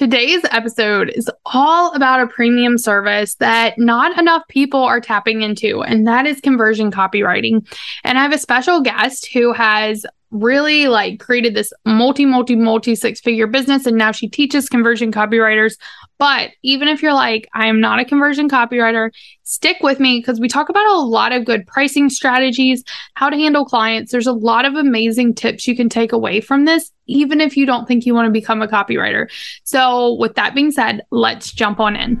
Today's episode is all about a premium service that not enough people are tapping into, and that is conversion copywriting. And I have a special guest who has really like created this multi, multi, multi six figure business. And now she teaches conversion copywriters. But even if you're like, I am not a conversion copywriter, stick with me because we talk about a lot of good pricing strategies, how to handle clients. There's a lot of amazing tips you can take away from this, even if you don't think you want to become a copywriter. So, with that being said, let's jump on in.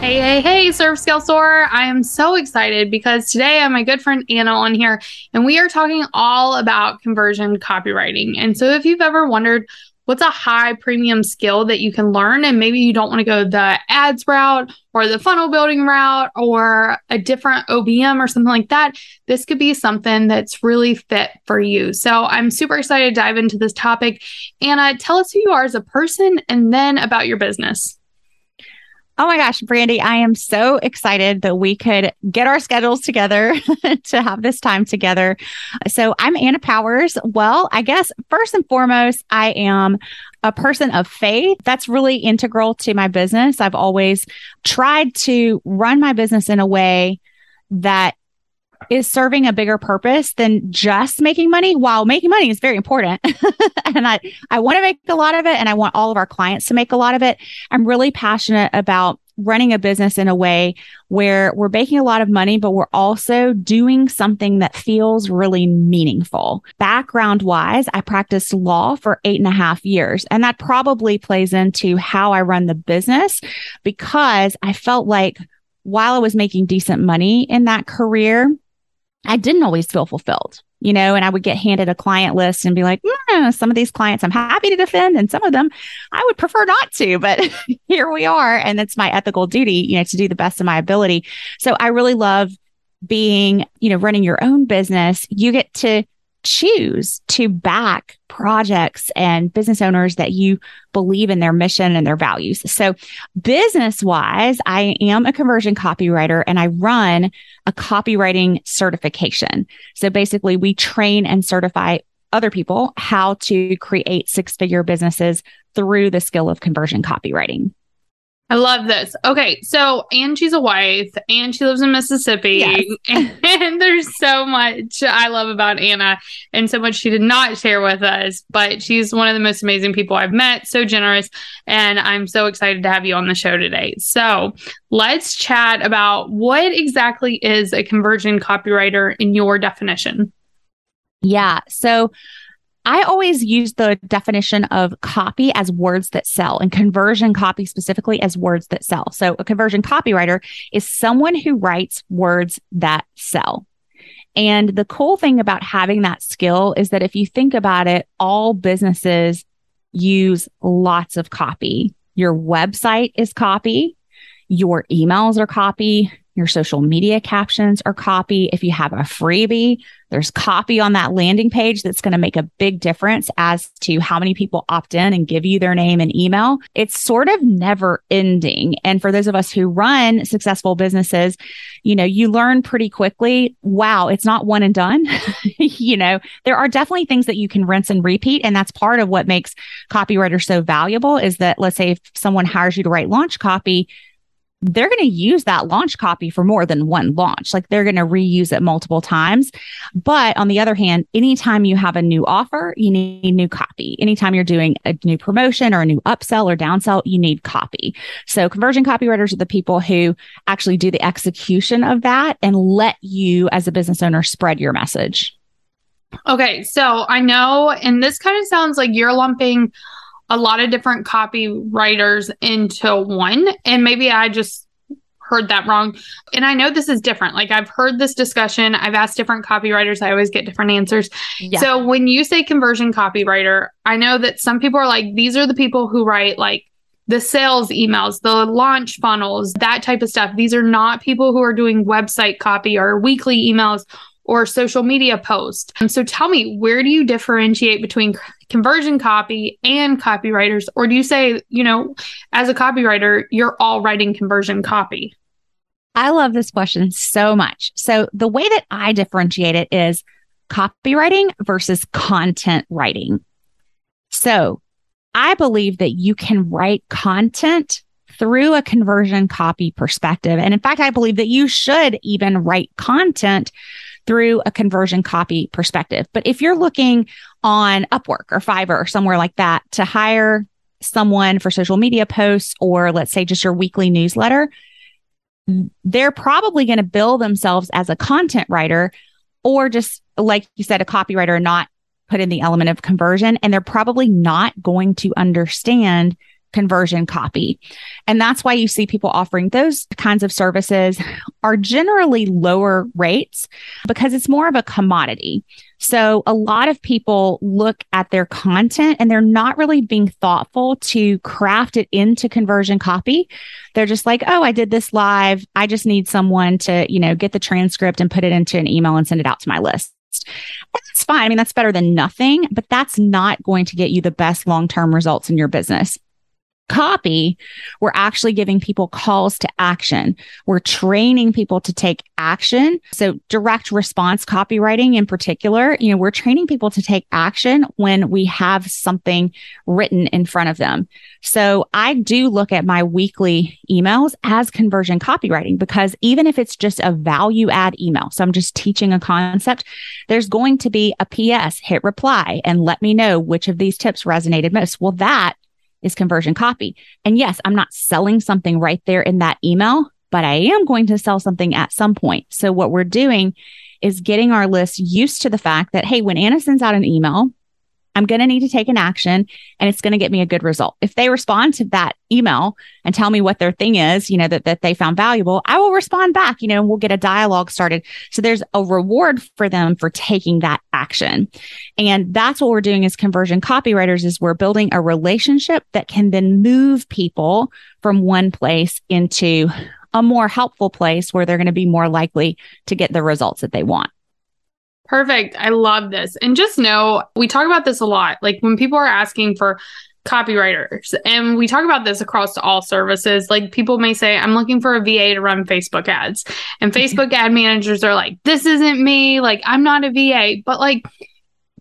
Hey, hey, hey, Serve Scale Soar. I am so excited because today I have my good friend Anna on here and we are talking all about conversion copywriting. And so if you've ever wondered what's a high premium skill that you can learn and maybe you don't want to go the ads route or the funnel building route or a different OBM or something like that, this could be something that's really fit for you. So I'm super excited to dive into this topic. Anna, tell us who you are as a person and then about your business. Oh my gosh, Brandy, I am so excited that we could get our schedules together to have this time together. So, I'm Anna Powers. Well, I guess first and foremost, I am a person of faith. That's really integral to my business. I've always tried to run my business in a way that is serving a bigger purpose than just making money while making money is very important and i i want to make a lot of it and i want all of our clients to make a lot of it i'm really passionate about running a business in a way where we're making a lot of money, but we're also doing something that feels really meaningful. Background wise, I practiced law for eight and a half years, and that probably plays into how I run the business because I felt like while I was making decent money in that career, I didn't always feel fulfilled, you know, and I would get handed a client list and be like, mm, some of these clients I'm happy to defend, and some of them I would prefer not to, but here we are. And it's my ethical duty, you know, to do the best of my ability. So I really love being, you know, running your own business. You get to choose to back projects and business owners that you believe in their mission and their values. So, business wise, I am a conversion copywriter and I run a copywriting certification. So, basically, we train and certify other people how to create six figure businesses through the skill of conversion copywriting. I love this. Okay, so and she's a wife and she lives in Mississippi. Yes. And, and, there's so much I love about Anna and so much she did not share with us, but she's one of the most amazing people I've met, so generous, and I'm so excited to have you on the show today. So, let's chat about what exactly is a conversion copywriter in your definition. Yeah. So, I always use the definition of copy as words that sell and conversion copy specifically as words that sell. So a conversion copywriter is someone who writes words that sell. And the cool thing about having that skill is that if you think about it, all businesses use lots of copy. Your website is copy. Your emails are copy. Your social media captions are copy. If you have a freebie, there's copy on that landing page that's going to make a big difference as to how many people opt in and give you their name and email. It's sort of never ending. And for those of us who run successful businesses, you know, you learn pretty quickly, wow, it's not one and done. you know, there are definitely things that you can rinse and repeat. And that's part of what makes copywriters so valuable is that let's say if someone hires you to write launch copy, they're going to use that launch copy for more than one launch. Like they're going to reuse it multiple times. But on the other hand, anytime you have a new offer, you need new copy. Anytime you're doing a new promotion or a new upsell or downsell, you need copy. So conversion copywriters are the people who actually do the execution of that and let you as a business owner spread your message. Okay. So I know, and this kind of sounds like you're lumping a lot of different copywriters into one. And maybe I just heard that wrong. And I know this is different. Like I've heard this discussion, I've asked different copywriters, I always get different answers. Yeah. So when you say conversion copywriter, I know that some people are like, these are the people who write like the sales emails, the launch funnels, that type of stuff. These are not people who are doing website copy or weekly emails or social media post. And so tell me, where do you differentiate between conversion copy and copywriters? Or do you say, you know, as a copywriter, you're all writing conversion copy? I love this question so much. So the way that I differentiate it is copywriting versus content writing. So I believe that you can write content through a conversion copy perspective. And in fact, I believe that you should even write content through a conversion copy perspective. But if you're looking on Upwork or Fiverr or somewhere like that to hire someone for social media posts or let's say just your weekly newsletter, they're probably going to bill themselves as a content writer or just like you said, a copywriter, not put in the element of conversion. And they're probably not going to understand conversion copy. And that's why you see people offering those kinds of services are generally lower rates because it's more of a commodity. So a lot of people look at their content and they're not really being thoughtful to craft it into conversion copy. They're just like, "Oh, I did this live. I just need someone to, you know, get the transcript and put it into an email and send it out to my list." That's fine. I mean, that's better than nothing, but that's not going to get you the best long term results in your business copy, we're actually giving people calls to action. We're training people to take action. So direct response copywriting in particular, you know, we're training people to take action when we have something written in front of them. So I do look at my weekly emails as conversion copywriting because even if it's just a value add email, so I'm just teaching a concept, there's going to be a PS, hit reply and let me know which of these tips resonated most. Well, that is conversion copy. And yes, I'm not selling something right there in that email, but I am going to sell something at some point. So what we're doing is getting our list used to the fact that, hey, when Anna sends out an email, I'm going to need to take an action and it's going to get me a good result. If they respond to that email and tell me what their thing is, you know, that, that they found valuable, I will respond back, you know, and we'll get a dialogue started. So there's a reward for them for taking that action. And that's what we're doing as conversion copywriters is we're building a relationship that can then move people from one place into a more helpful place where they're going to be more likely to get the results that they want. Perfect. I love this. And just know we talk about this a lot. Like when people are asking for copywriters, and we talk about this across all services, like people may say, I'm looking for a VA to run Facebook ads. And Facebook ad managers are like, this isn't me. Like, I'm not a VA. But like,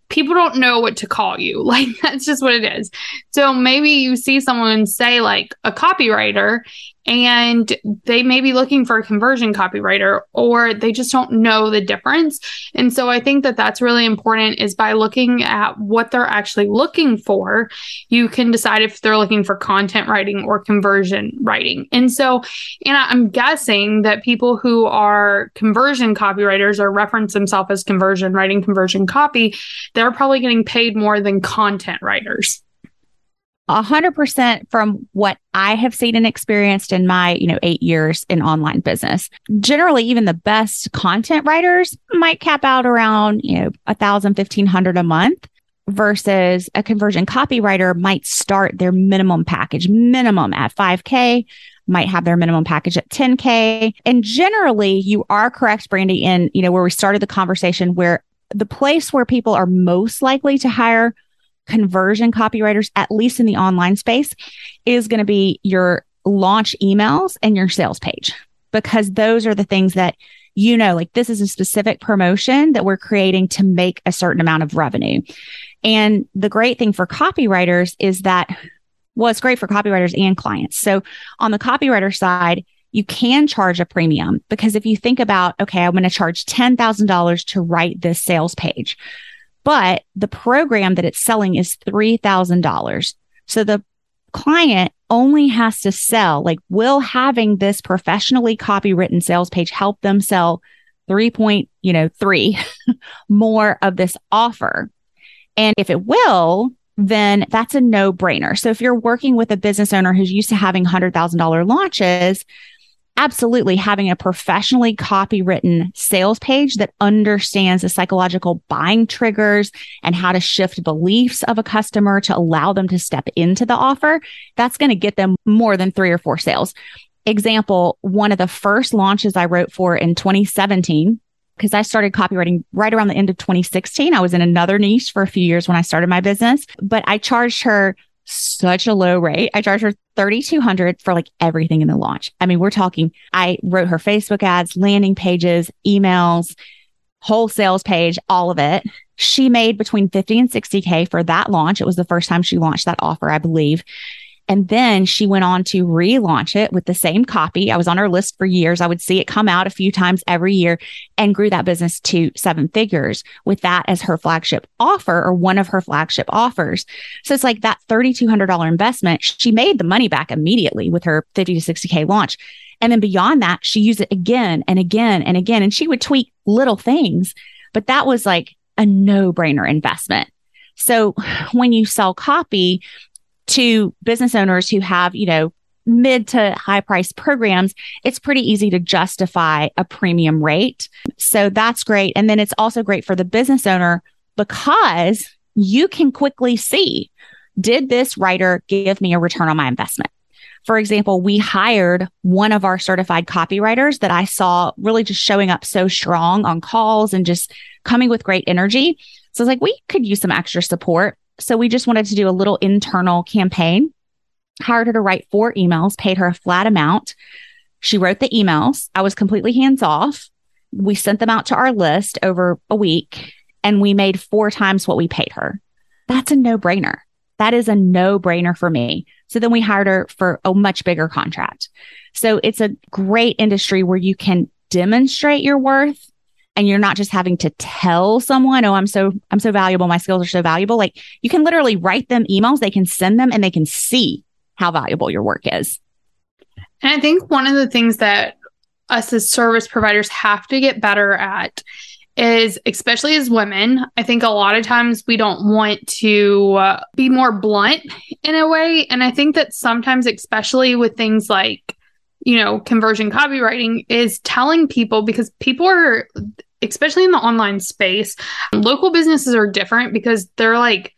people don't know what to call you. Like that's just what it is. So maybe you see someone say like a copywriter and they may be looking for a conversion copywriter or they just don't know the difference. And so I think that that's really important is by looking at what they're actually looking for, you can decide if they're looking for content writing or conversion writing. And so, and I'm guessing that people who are conversion copywriters or reference themselves as conversion writing, conversion copy, they're probably getting paid more than content writers. 100% from what I have seen and experienced in my, you know, 8 years in online business. Generally, even the best content writers might cap out around, you know, a thousand, fifteen hundred a month versus a conversion copywriter might start their minimum package minimum at 5k might have their minimum package at 10k and generally you are correct brandy in you know where we started the conversation where the place where people are most likely to hire conversion copywriters, at least in the online space, is going to be your launch emails and your sales page, because those are the things that you know, like this is a specific promotion that we're creating to make a certain amount of revenue. And the great thing for copywriters is that, well, it's great for copywriters and clients. So on the copywriter side, you can charge a premium because if you think about, okay, I'm going to charge $10,000 to write this sales page but the program that it's selling is $3,000. So the client only has to sell, like, will having this professionally copywritten sales page help them sell 3 point, you know, three more of this offer? And if it will, then that's a no brainer. So if you're working with a business owner who's used to having $100,000 launches, absolutely having a professionally copywritten sales page that understands the psychological buying triggers and how to shift beliefs of a customer to allow them to step into the offer, that's going to get them more than three or four sales. Example, one of the first launches I wrote for in 2017, because I started copywriting right around the end of 2016. I was in another niche for a few years when I started my business, but I charged her such a low rate. I charged her 3200 for like everything in the launch. I mean, we're talking I wrote her Facebook ads, landing pages, emails, whole sales page, all of it. She made between 50 and 60k for that launch. It was the first time she launched that offer, I believe. And then she went on to relaunch it with the same copy. I was on her list for years. I would see it come out a few times every year and grew that business to seven figures with that as her flagship offer or one of her flagship offers. So it's like that $3,200 investment. She made the money back immediately with her 50 to 60K launch. And then beyond that, she used it again and again and again. And she would tweak little things, but that was like a no brainer investment. So when you sell copy, to business owners who have, you know, mid to high price programs, it's pretty easy to justify a premium rate. So that's great. And then it's also great for the business owner because you can quickly see did this writer give me a return on my investment? For example, we hired one of our certified copywriters that I saw really just showing up so strong on calls and just coming with great energy. So I was like, we could use some extra support. So we just wanted to do a little internal campaign, hired her to write four emails, paid her a flat amount. She wrote the emails. I was completely hands off. We sent them out to our list over a week and we made four times what we paid her. That's a no brainer. That is a no brainer for me. So then we hired her for a much bigger contract. So it's a great industry where you can demonstrate your worth and you're not just having to tell someone, oh, I'm so, I'm so valuable. My skills are so valuable. Like you can literally write them emails. They can send them and they can see how valuable your work is. And I think one of the things that us as service providers have to get better at is especially as women i think a lot of times we don't want to uh, be more blunt in a way and i think that sometimes especially with things like you know conversion copywriting is telling people because people are especially in the online space, local businesses are different because they're like,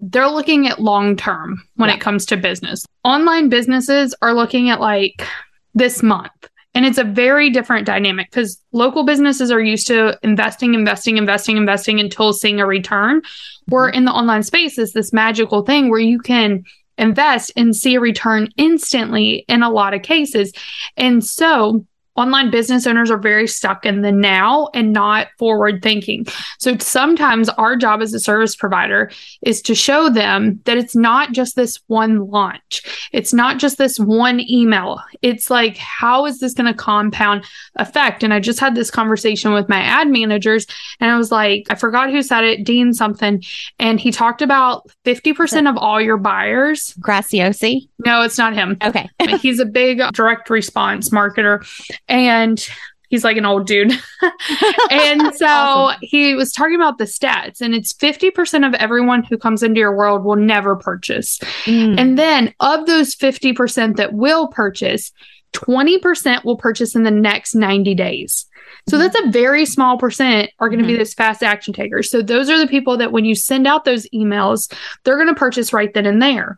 they're looking at long term when yeah. it comes to business. Online businesses are looking at like this month. And it's a very different dynamic because local businesses are used to investing, investing, investing, investing until seeing a return. Where mm-hmm. in the online space is this magical thing where you can invest and see a return instantly in a lot of cases. And so online business owners are very stuck in the now and not forward thinking. So sometimes our job as a service provider is to show them that it's not just this one launch, it's not just this one email. It's like, how is this going to compound effect? And I just had this conversation with my ad managers, and I was like, I forgot who said it, Dean something. And he talked about 50% of all your buyers. Graziosi? No, it's not him. Okay. He's a big direct response marketer and he's like an old dude. and so awesome. he was talking about the stats, and it's 50% of everyone who comes into your world will never purchase. Mm. And then of those 50% that will purchase, 20% will purchase in the next 90 days. So mm-hmm. that's a very small percent are going to mm-hmm. be those fast action takers. So those are the people that when you send out those emails, they're going to purchase right then and there.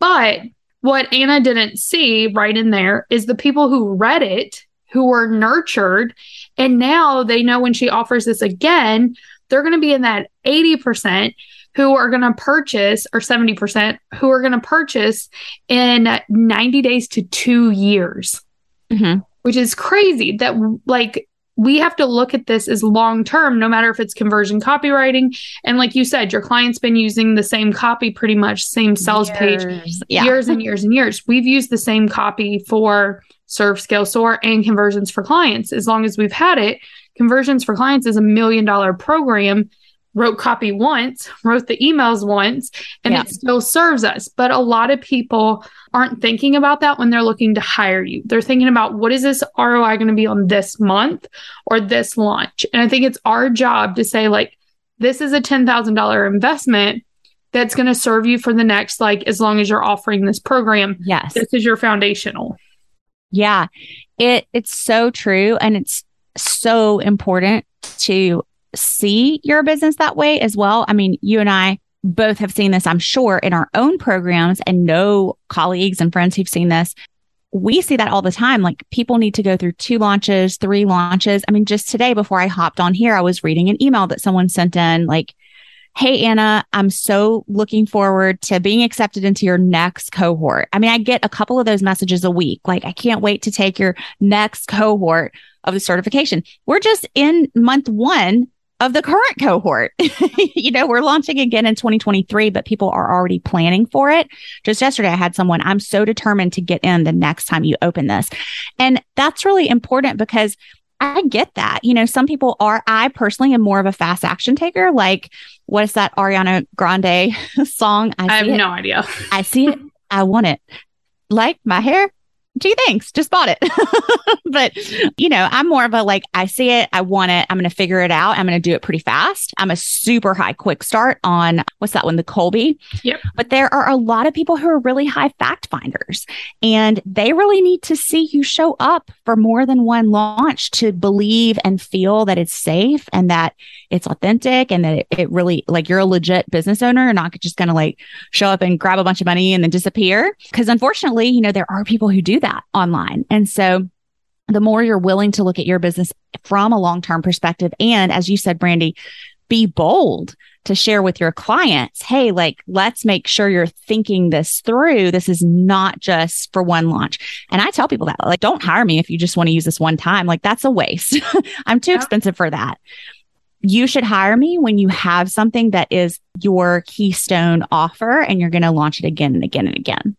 But what Anna didn't see right in there is the people who read it who were nurtured. And now they know when she offers this again, they're going to be in that 80% who are going to purchase, or 70% who are going to purchase in 90 days to two years, mm-hmm. which is crazy that, like, we have to look at this as long term, no matter if it's conversion copywriting. And like you said, your client's been using the same copy pretty much, same sales years. page, yeah. years and years and years. We've used the same copy for serve, scale, soar, and conversions for clients. As long as we've had it, conversions for clients is a million dollar program. Wrote copy once, wrote the emails once, and yeah. it still serves us. But a lot of people aren't thinking about that when they're looking to hire you. They're thinking about what is this ROI going to be on this month or this launch? And I think it's our job to say, like, this is a $10,000 investment that's going to serve you for the next, like, as long as you're offering this program. Yes. This is your foundational. Yeah. It it's so true and it's so important to see your business that way as well. I mean, you and I both have seen this, I'm sure, in our own programs and know colleagues and friends who've seen this. We see that all the time. Like people need to go through two launches, three launches. I mean, just today before I hopped on here, I was reading an email that someone sent in like, Hey, Anna, I'm so looking forward to being accepted into your next cohort. I mean, I get a couple of those messages a week. Like, I can't wait to take your next cohort of the certification. We're just in month one of the current cohort. you know, we're launching again in 2023, but people are already planning for it. Just yesterday, I had someone, I'm so determined to get in the next time you open this. And that's really important because I get that. You know, some people are, I personally am more of a fast action taker. Like, what is that Ariana Grande song? I, I have it. no idea. I see it. I want it. Like my hair, gee, thanks, just bought it. but, you know, I'm more of a like, I see it, I want it, I'm going to figure it out, I'm going to do it pretty fast. I'm a super high quick start on what's that one, the Kolbe. Yep. But there are a lot of people who are really high fact finders and they really need to see you show up for more than one launch to believe and feel that it's safe and that it's authentic and that it, it really like you're a legit business owner and not just going to like show up and grab a bunch of money and then disappear. Cause unfortunately, you know, there are people who do that online. And so the more you're willing to look at your business from a long term perspective, and as you said, Brandy, be bold to share with your clients hey like let's make sure you're thinking this through. This is not just for one launch. And i tell people that like don't hire me if you just want to use this one time. Like that's a waste. I'm too yeah. expensive for that. You should hire me when you have something that is your keystone offer and you're going to launch it again and again and again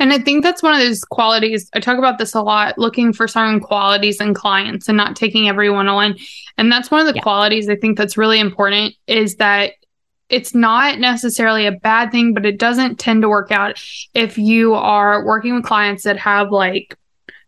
and I think that's one of those qualities. I talk about this a lot, looking for certain qualities in clients and not taking everyone on. And that's one of the yeah. qualities I think that's really important is that it's not necessarily a bad thing, but it doesn't tend to work out if you are working with clients that have like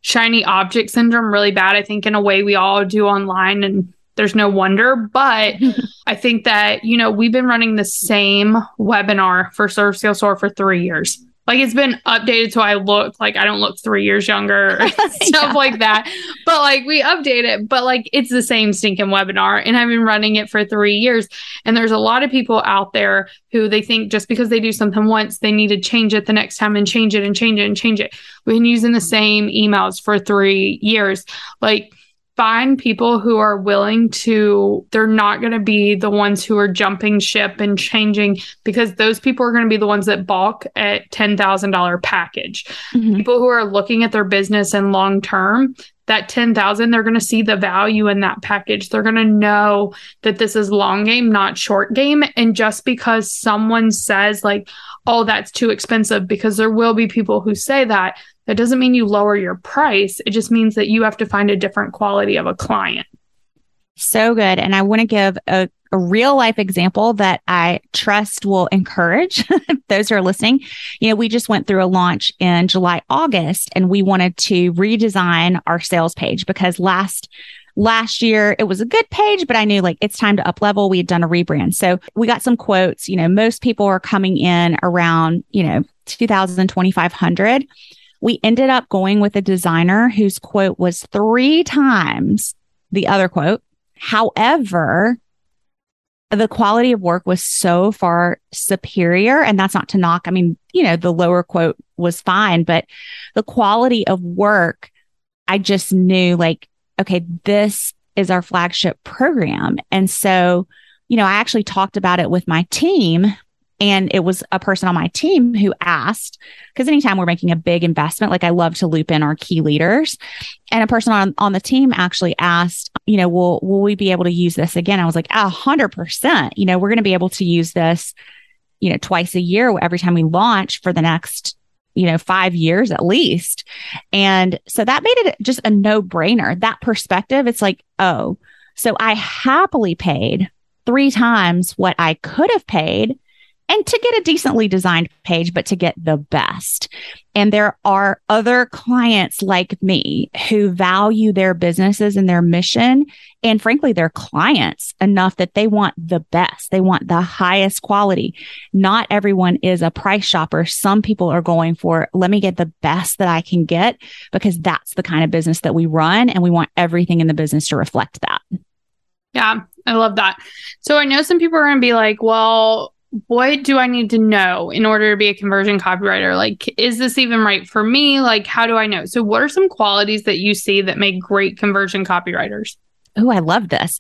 shiny object syndrome really bad. I think in a way we all do online and there's no wonder. But I think that, you know, we've been running the same webinar for Serve Scale Soar for three years like it's been updated so I look like I don't look three years younger, stuff yeah. like that. But like we update it, but like it's the same stinking webinar. And I've been running it for three years. And there's a lot of people out there who they think just because they do something once, they need to change it the next time and change it and change it and change it. We've been using the same emails for three years. Like find people who are willing to they're not going to be the ones who are jumping ship and changing because those people are going to be the ones that balk at $10,000 package. Mm-hmm. People who are looking at their business and long term that 10,000 they're going to see the value in that package. They're going to know that this is long game not short game and just because someone says like oh that's too expensive because there will be people who say that that doesn't mean you lower your price. It just means that you have to find a different quality of a client. So good. And I want to give a, a real life example that I trust will encourage those who are listening. You know, we just went through a launch in July, August, and we wanted to redesign our sales page because last last year it was a good page but i knew like it's time to up level we had done a rebrand so we got some quotes you know most people are coming in around you know 2000 2500 we ended up going with a designer whose quote was three times the other quote. However, the quality of work was so far superior. And that's not to knock. I mean, you know, the lower quote was fine, but the quality of work, I just knew like, okay, this is our flagship program. And so, you know, I actually talked about it with my team and it was a person on my team who asked, because anytime we're making a big investment, like I love to loop in our key leaders. And a person on, on the team actually asked, you know, will, will we be able to use this again? I was like, a hundred percent, you know, we're going to be able to use this, you know, twice a year every time we launch for the next you know, five years at least. And so that made it just a no brainer. That perspective, it's like, oh, so I happily paid three times what I could have paid and to get a decently designed page, but to get the best. And there are other clients like me who value their businesses and their mission and frankly, their clients enough that they want the best. They want the highest quality. Not everyone is a price shopper. Some people are going for, let me get the best that I can get because that's the kind of business that we run. And we want everything in the business to reflect that. Yeah, I love that. So I know some people are going to be like, well, what do I need to know in order to be a conversion copywriter? Like, is this even right for me? Like, how do I know? So, what are some qualities that you see that make great conversion copywriters? Oh, I love this.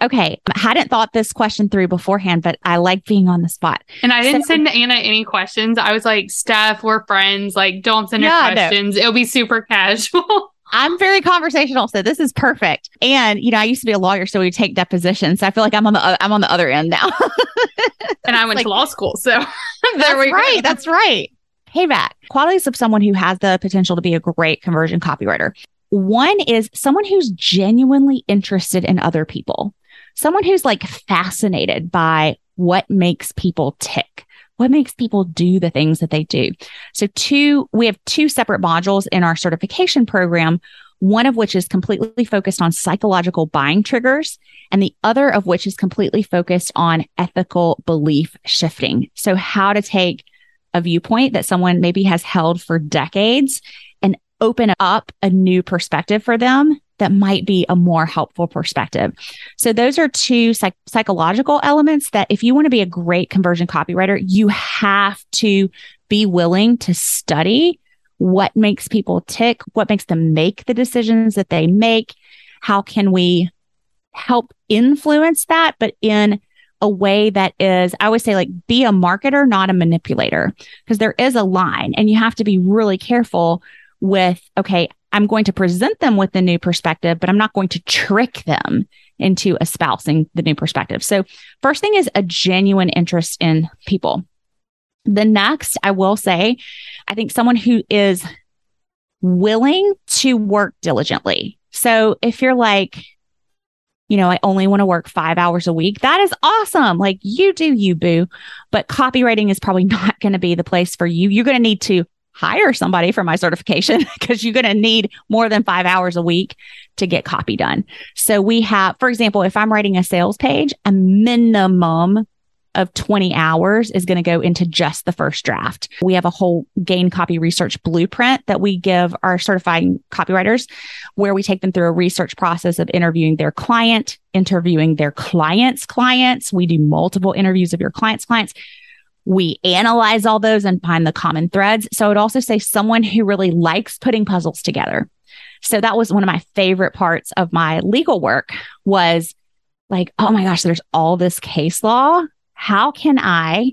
Okay. I hadn't thought this question through beforehand, but I like being on the spot. And I didn't so, send Anna any questions. I was like, Steph, we're friends. Like, don't send her yeah, questions. No. It'll be super casual. I'm very conversational, so this is perfect. And you know, I used to be a lawyer, so we take depositions. So I feel like I'm on the I'm on the other end now. and I went like, to law school, so there we right. Go. That's right. Payback qualities of someone who has the potential to be a great conversion copywriter. One is someone who's genuinely interested in other people, someone who's like fascinated by what makes people tick. What makes people do the things that they do? So, two, we have two separate modules in our certification program, one of which is completely focused on psychological buying triggers, and the other of which is completely focused on ethical belief shifting. So, how to take a viewpoint that someone maybe has held for decades and open up a new perspective for them that might be a more helpful perspective. So those are two psych- psychological elements that if you want to be a great conversion copywriter, you have to be willing to study what makes people tick, what makes them make the decisions that they make. How can we help influence that, but in a way that is, I always say, like, be a marketer, not a manipulator, because there is a line and you have to be really careful with, okay, I'm going to present them with the new perspective, but I'm not going to trick them into espousing the new perspective. So, first thing is a genuine interest in people. The next, I will say, I think someone who is willing to work diligently. So, if you're like, you know, I only want to work five hours a week. That is awesome. Like you do you, boo. But copywriting is probably not going to be the place for you. You're going to need to hire somebody for my certification because you're going to need more than five hours a week to get copy done. So we have, for example, if I'm writing a sales page, a minimum of 20 hours is going to go into just the first draft. We have a whole gain copy research blueprint that we give our certifying copywriters where we take them through a research process of interviewing their client, interviewing their clients' clients. We do multiple interviews of your clients' clients we analyze all those and find the common threads. So I'd also say someone who really likes putting puzzles together. So that was one of my favorite parts of my legal work was like, oh my gosh, there's all this case law. How can I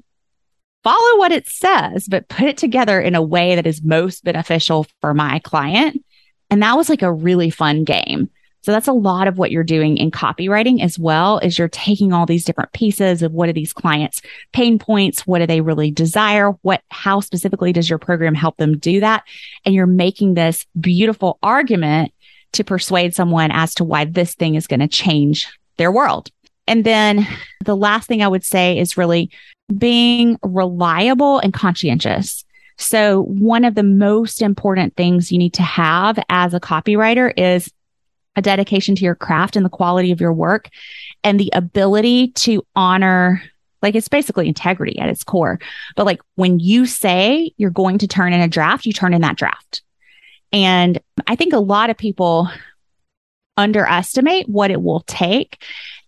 follow what it says, but put it together in a way that is most beneficial for my client? And that was like a really fun game. So that's a lot of what you're doing in copywriting as well is you're taking all these different pieces of what are these clients pain points? What do they really desire? What, how specifically does your program help them do that? And you're making this beautiful argument to persuade someone as to why this thing is going to change their world. And then the last thing I would say is really being reliable and conscientious. So one of the most important things you need to have as a copywriter is a dedication to your craft and the quality of your work and the ability to honor like it's basically integrity at its core. But like when you say you're going to turn in a draft, you turn in that draft. And I think a lot of people underestimate what it will take.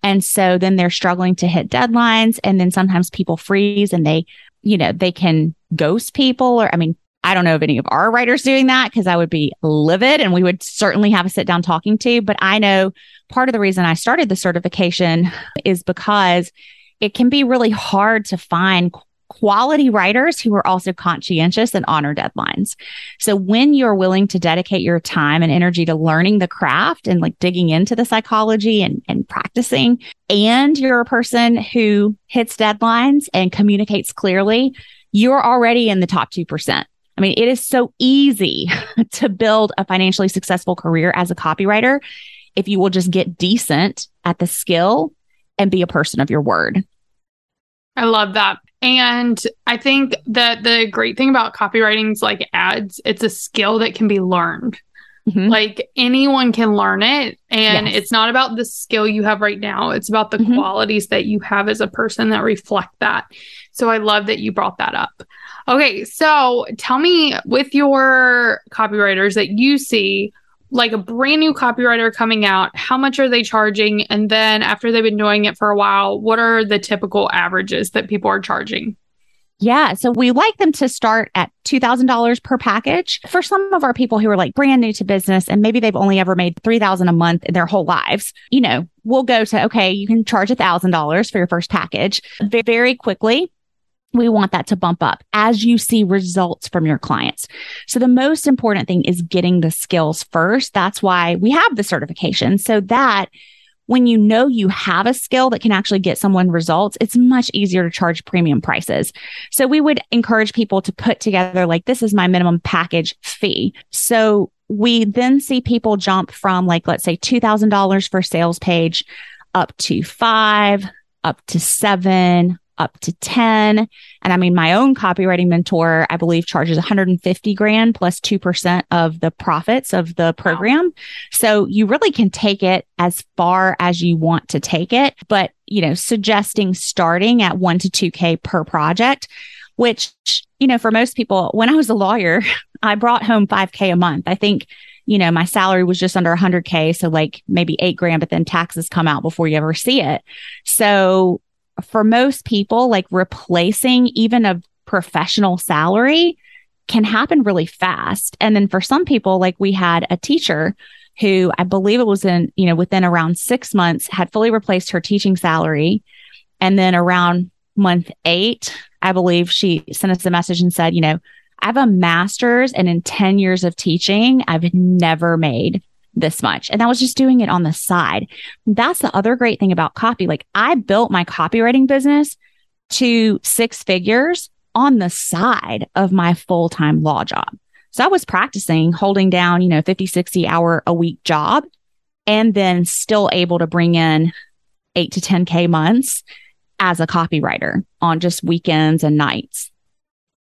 And so then they're struggling to hit deadlines. And then sometimes people freeze and they, you know, they can ghost people or, I mean, I don't know of any of our writers doing that because I would be livid and we would certainly have a sit down talking to. But I know part of the reason I started the certification is because it can be really hard to find quality writers who are also conscientious and honor deadlines. So when you're willing to dedicate your time and energy to learning the craft and like digging into the psychology and, and practicing, and you're a person who hits deadlines and communicates clearly, you're already in the top 2%. I mean, it is so easy to build a financially successful career as a copywriter if you will just get decent at the skill and be a person of your word. I love that. And I think that the great thing about copywriting is like ads, it's a skill that can be learned. Mm-hmm. Like anyone can learn it. And yes. it's not about the skill you have right now, it's about the mm-hmm. qualities that you have as a person that reflect that. So I love that you brought that up. Okay. So tell me with your copywriters that you see, like a brand new copywriter coming out, how much are they charging? And then after they've been doing it for a while, what are the typical averages that people are charging? Yeah. So we like them to start at $2,000 per package. For some of our people who are like brand new to business and maybe they've only ever made 3000 a month in their whole lives, you know, we'll go to, okay, you can charge $1,000 for your first package very quickly we want that to bump up as you see results from your clients. So the most important thing is getting the skills first. That's why we have the certification so that when you know you have a skill that can actually get someone results, it's much easier to charge premium prices. So we would encourage people to put together like, this is my minimum package fee. So we then see people jump from like, let's say $2,000 for sales page up to five, up to seven, up to 10. And I mean, my own copywriting mentor, I believe charges 150 grand plus 2% of the profits of the program. Wow. So you really can take it as far as you want to take it, but you know, suggesting starting at one to 2K per project, which, you know, for most people, when I was a lawyer, I brought home 5K a month. I think you know, my salary was just under 100K. So, like maybe eight grand, but then taxes come out before you ever see it. So, for most people, like replacing even a professional salary can happen really fast. And then for some people, like we had a teacher who I believe it was in, you know, within around six months had fully replaced her teaching salary. And then around month eight, I believe she sent us a message and said, you know, I have a master's and in 10 years of teaching, I've never made this much. And I was just doing it on the side. That's the other great thing about copy. Like I built my copywriting business to six figures on the side of my full time law job. So I was practicing holding down, you know, 50, 60 hour a week job and then still able to bring in eight to 10K months as a copywriter on just weekends and nights.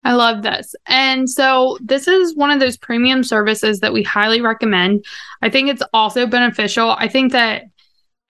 I love this. And so this is one of those premium services that we highly recommend. I think it's also beneficial. I think that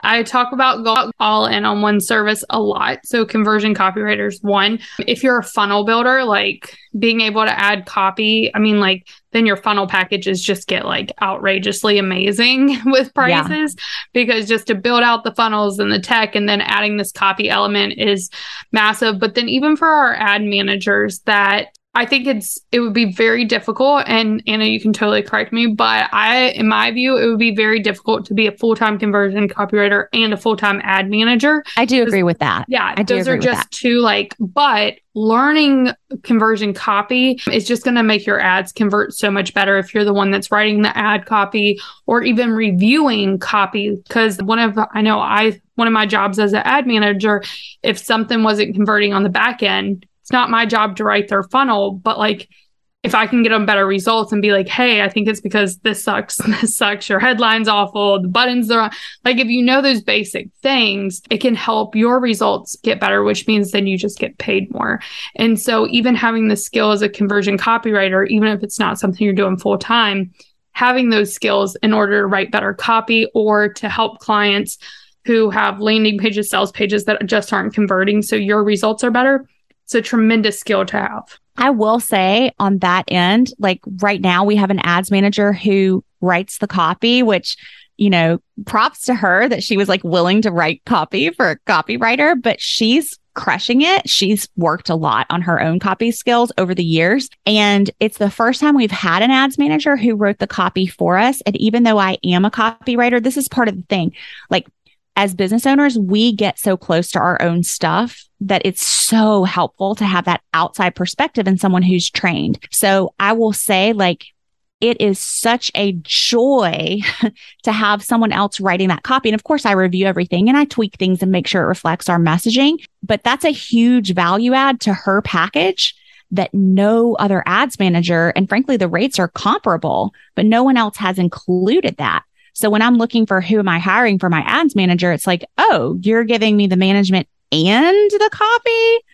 I talk about all in on one service a lot. So conversion copywriters, one, if you're a funnel builder, like being able to add copy, I mean, like then your funnel packages just get like outrageously amazing with prices yeah. because just to build out the funnels and the tech and then adding this copy element is massive. But then even for our ad managers that I think it's it would be very difficult and Anna you can totally correct me but I in my view it would be very difficult to be a full-time conversion copywriter and a full-time ad manager. I do agree with that. Yeah, I those are just two like but learning conversion copy is just going to make your ads convert so much better if you're the one that's writing the ad copy or even reviewing copy because one of I know I one of my jobs as an ad manager if something wasn't converting on the back end it's not my job to write their funnel, but like if I can get them better results and be like, hey, I think it's because this sucks, this sucks, your headline's awful, the buttons are like if you know those basic things, it can help your results get better, which means then you just get paid more. And so even having the skill as a conversion copywriter, even if it's not something you're doing full time, having those skills in order to write better copy or to help clients who have landing pages, sales pages that just aren't converting. So your results are better it's a tremendous skill to have. I will say on that end, like right now, we have an ads manager who writes the copy, which, you know, props to her that she was like willing to write copy for a copywriter, but she's crushing it. She's worked a lot on her own copy skills over the years. And it's the first time we've had an ads manager who wrote the copy for us. And even though I am a copywriter, this is part of the thing. Like as business owners, we get so close to our own stuff that it's so helpful to have that outside perspective and someone who's trained. So I will say, like, it is such a joy to have someone else writing that copy. And of course, I review everything and I tweak things and make sure it reflects our messaging. But that's a huge value add to her package that no other ads manager, and frankly, the rates are comparable, but no one else has included that. So when I'm looking for who am I hiring for my ads manager, it's like, oh, you're giving me the management and the copy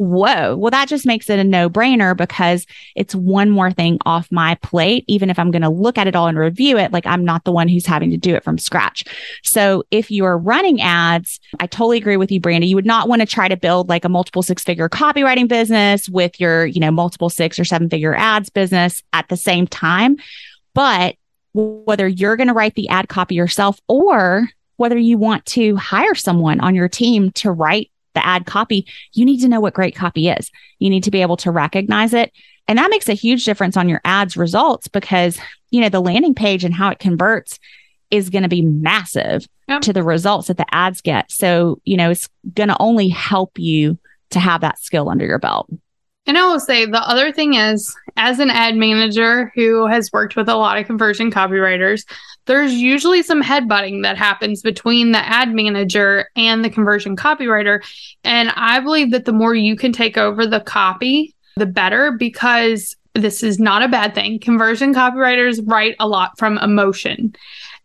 whoa, well, that just makes it a no brainer because it's one more thing off my plate. Even if I'm going to look at it all and review it, like I'm not the one who's having to do it from scratch. So if you're running ads, I totally agree with you, Brandy. You would not want to try to build like a multiple six figure copywriting business with your, you know, multiple six or seven figure ads business at the same time. But whether you're going to write the ad copy yourself or whether you want to hire someone on your team to write the ad copy, you need to know what great copy is. You need to be able to recognize it. And that makes a huge difference on your ads results because, you know, the landing page and how it converts is going to be massive yep. to the results that the ads get. So, you know, it's going to only help you to have that skill under your belt. And I will say the other thing is, as an ad manager who has worked with a lot of conversion copywriters, there's usually some headbutting that happens between the ad manager and the conversion copywriter. And I believe that the more you can take over the copy, the better, because this is not a bad thing. Conversion copywriters write a lot from emotion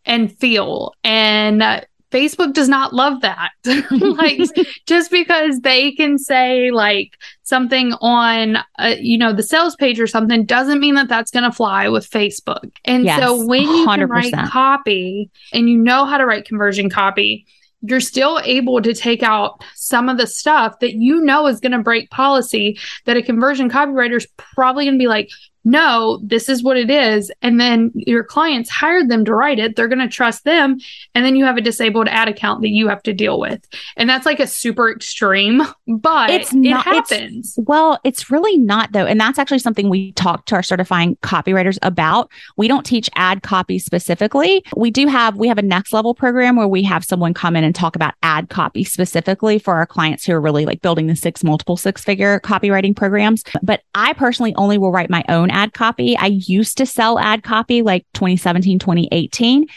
and feel and Facebook does not love that. like just because they can say like something on uh, you know the sales page or something doesn't mean that that's going to fly with Facebook. And yes, so when you 100%. can write copy and you know how to write conversion copy, you're still able to take out some of the stuff that you know is going to break policy that a conversion copywriter is probably going to be like, no, this is what it is. And then your clients hired them to write it. They're going to trust them. And then you have a disabled ad account that you have to deal with. And that's like a super extreme, but it's not, it happens. It's, well, it's really not though. And that's actually something we talk to our certifying copywriters about. We don't teach ad copy specifically. We do have, we have a next level program where we have someone come in and talk about ad copy specifically for our clients who are really like building the six multiple six figure copywriting programs. But I personally only will write my own ad copy. I used to sell ad copy like 2017, 2018.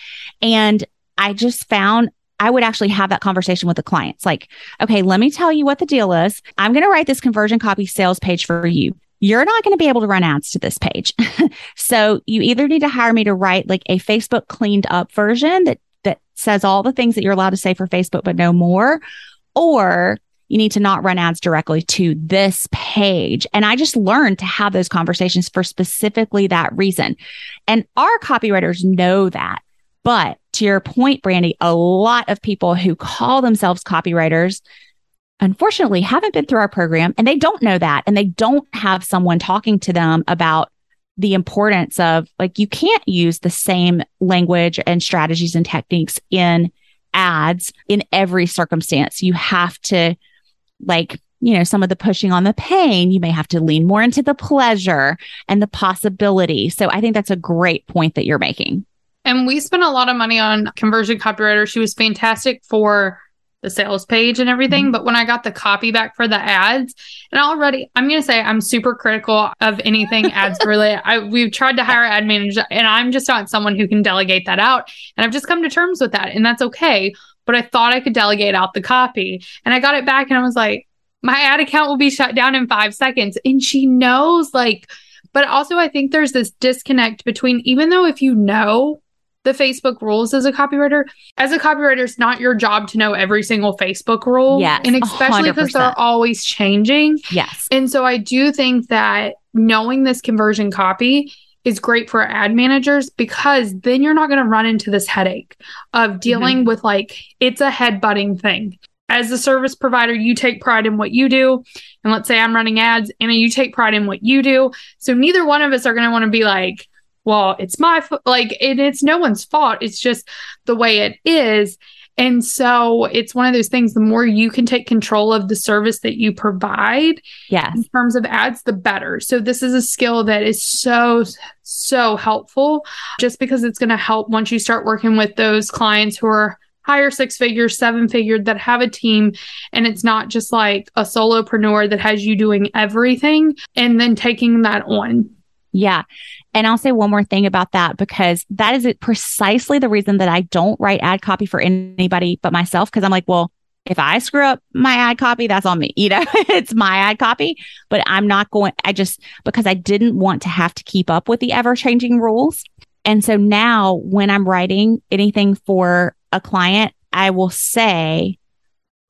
And I just found I would actually have that conversation with the clients. Like, okay, let me tell you what the deal is. I'm going to write this conversion copy sales page for you. You're not going to be able to run ads to this page. so you either need to hire me to write like a Facebook cleaned up version that, that says all the things that you're allowed to say for Facebook, but no more, or you need to not run ads directly to this page. And I just learned to have those conversations for specifically that reason. And our copywriters know that. But to your point, Brandy, a lot of people who call themselves copywriters unfortunately haven't been through our program and they don't know that. And they don't have someone talking to them about the importance of like, you can't use the same language and strategies and techniques in ads in every circumstance. You have to like you know, some of the pushing on the pain, you may have to lean more into the pleasure and the possibility. So I think that's a great point that you're making. And we spent a lot of money on conversion copywriter. She was fantastic for the sales page and everything. Mm-hmm. But when I got the copy back for the ads, and already I'm going to say I'm super critical of anything ads related. I, we've tried to hire ad manager and I'm just not someone who can delegate that out. And I've just come to terms with that. And that's okay but I thought I could delegate out the copy. And I got it back and I was like, my ad account will be shut down in five seconds. And she knows, like, but also I think there's this disconnect between even though if you know the Facebook rules as a copywriter, as a copywriter, it's not your job to know every single Facebook rule. Yes. And especially because they're always changing. Yes. And so I do think that knowing this conversion copy is great for ad managers because then you're not going to run into this headache of dealing mm-hmm. with like it's a head butting thing. As a service provider, you take pride in what you do. And let's say I'm running ads and you take pride in what you do. So neither one of us are going to want to be like, well, it's my, f-. like, it, it's no one's fault. It's just the way it is. And so it's one of those things the more you can take control of the service that you provide yes. in terms of ads, the better. So this is a skill that is so, so helpful just because it's going to help once you start working with those clients who are higher six figures, seven figure that have a team. And it's not just like a solopreneur that has you doing everything and then taking that on. Yeah. And I'll say one more thing about that because that is precisely the reason that I don't write ad copy for anybody but myself. Cause I'm like, well, if I screw up my ad copy, that's on me. You know, it's my ad copy, but I'm not going, I just, because I didn't want to have to keep up with the ever changing rules. And so now when I'm writing anything for a client, I will say,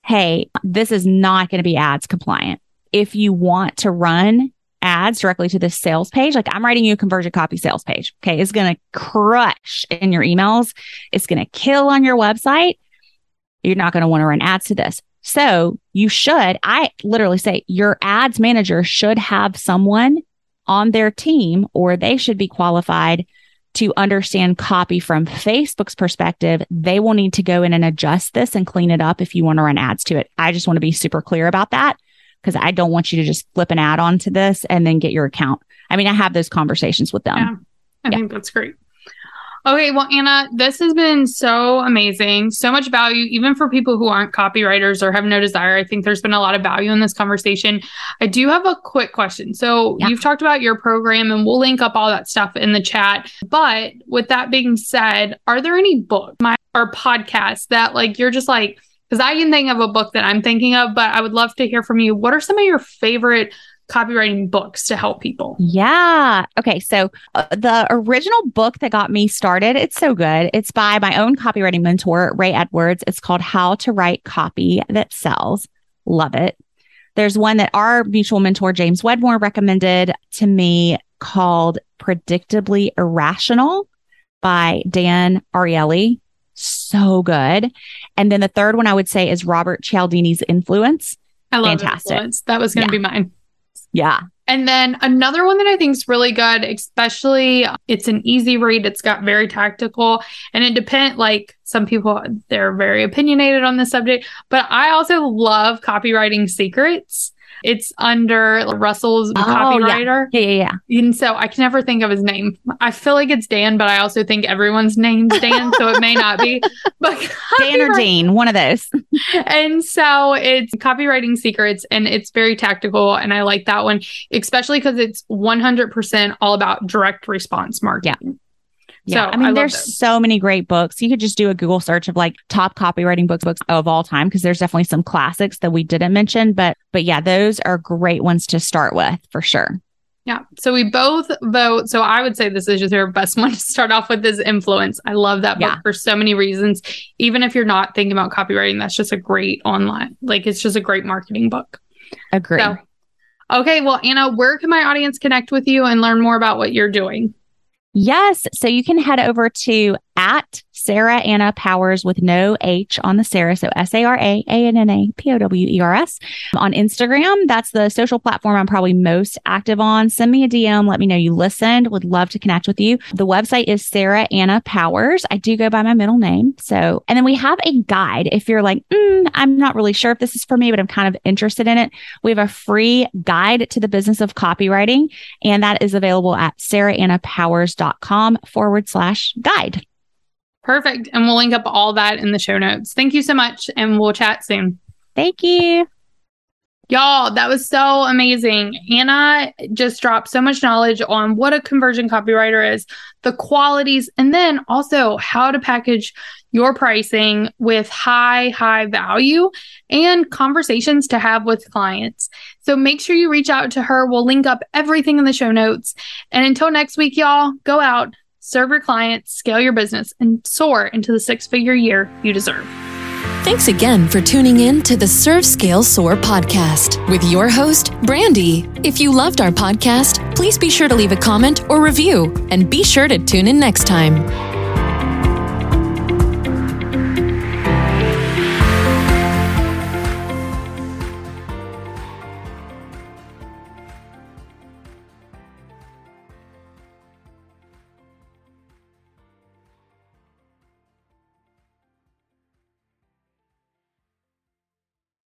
Hey, this is not going to be ads compliant if you want to run ads directly to the sales page, like I'm writing you a conversion copy sales page. Okay. It's going to crush in your emails. It's going to kill on your website. You're not going to want to run ads to this. So you should, I literally say your ads manager should have someone on their team or they should be qualified to understand copy from Facebook's perspective. They will need to go in and adjust this and clean it up if you want to run ads to it. I just want to be super clear about that because I don't want you to just flip an ad onto this and then get your account. I mean, I have those conversations with them. Yeah, I yeah. think that's great. Okay, well, Anna, this has been so amazing. So much value, even for people who aren't copywriters or have no desire. I think there's been a lot of value in this conversation. I do have a quick question. So, yeah. you've talked about your program, and we'll link up all that stuff in the chat. But with that being said, are there any books or podcasts that, like, you're just like, because I can think of a book that I'm thinking of, but I would love to hear from you. What are some of your favorite copywriting books to help people? Yeah. Okay. So uh, the original book that got me started, it's so good. It's by my own copywriting mentor, Ray Edwards. It's called How to Write Copy That Sells. Love it. There's one that our mutual mentor, James Wedmore, recommended to me called Predictably Irrational by Dan Ariely so good. And then the third one I would say is Robert Cialdini's Influence. I love Fantastic. Influence. That was going to yeah. be mine. Yeah. And then another one that I think is really good, especially it's an easy read. It's got very tactical and it depends like some people they're very opinionated on the subject, but I also love copywriting secrets. It's under Russell's oh, copywriter. Yeah. yeah, yeah, yeah. And so I can never think of his name. I feel like it's Dan, but I also think everyone's name's Dan, so it may not be. But Dan or Dean, one of those. and so it's copywriting secrets and it's very tactical. And I like that one, especially because it's 100% all about direct response marketing. Yeah. Yeah. So I mean, I there's so many great books. You could just do a Google search of like top copywriting books, books of all time, because there's definitely some classics that we didn't mention. But, but yeah, those are great ones to start with for sure. Yeah. So we both vote. So I would say this is just your best one to start off with is influence. I love that book yeah. for so many reasons. Even if you're not thinking about copywriting, that's just a great online, like it's just a great marketing book. Agree. So, okay. Well, Anna, where can my audience connect with you and learn more about what you're doing? Yes. So you can head over to at Sarah Anna Powers with no H on the Sarah. So S A R A A N N A P O W E R S on Instagram. That's the social platform I'm probably most active on. Send me a DM. Let me know you listened. Would love to connect with you. The website is Sarah Anna Powers. I do go by my middle name. So, and then we have a guide. If you're like, mm, I'm not really sure if this is for me, but I'm kind of interested in it. We have a free guide to the business of copywriting, and that is available at sarahannapowers.com forward slash guide. Perfect. And we'll link up all that in the show notes. Thank you so much. And we'll chat soon. Thank you. Y'all, that was so amazing. Anna just dropped so much knowledge on what a conversion copywriter is, the qualities, and then also how to package your pricing with high, high value and conversations to have with clients. So make sure you reach out to her. We'll link up everything in the show notes. And until next week, y'all, go out, serve your clients, scale your business, and soar into the six figure year you deserve. Thanks again for tuning in to the Serve Scale Soar podcast with your host, Brandy. If you loved our podcast, please be sure to leave a comment or review and be sure to tune in next time.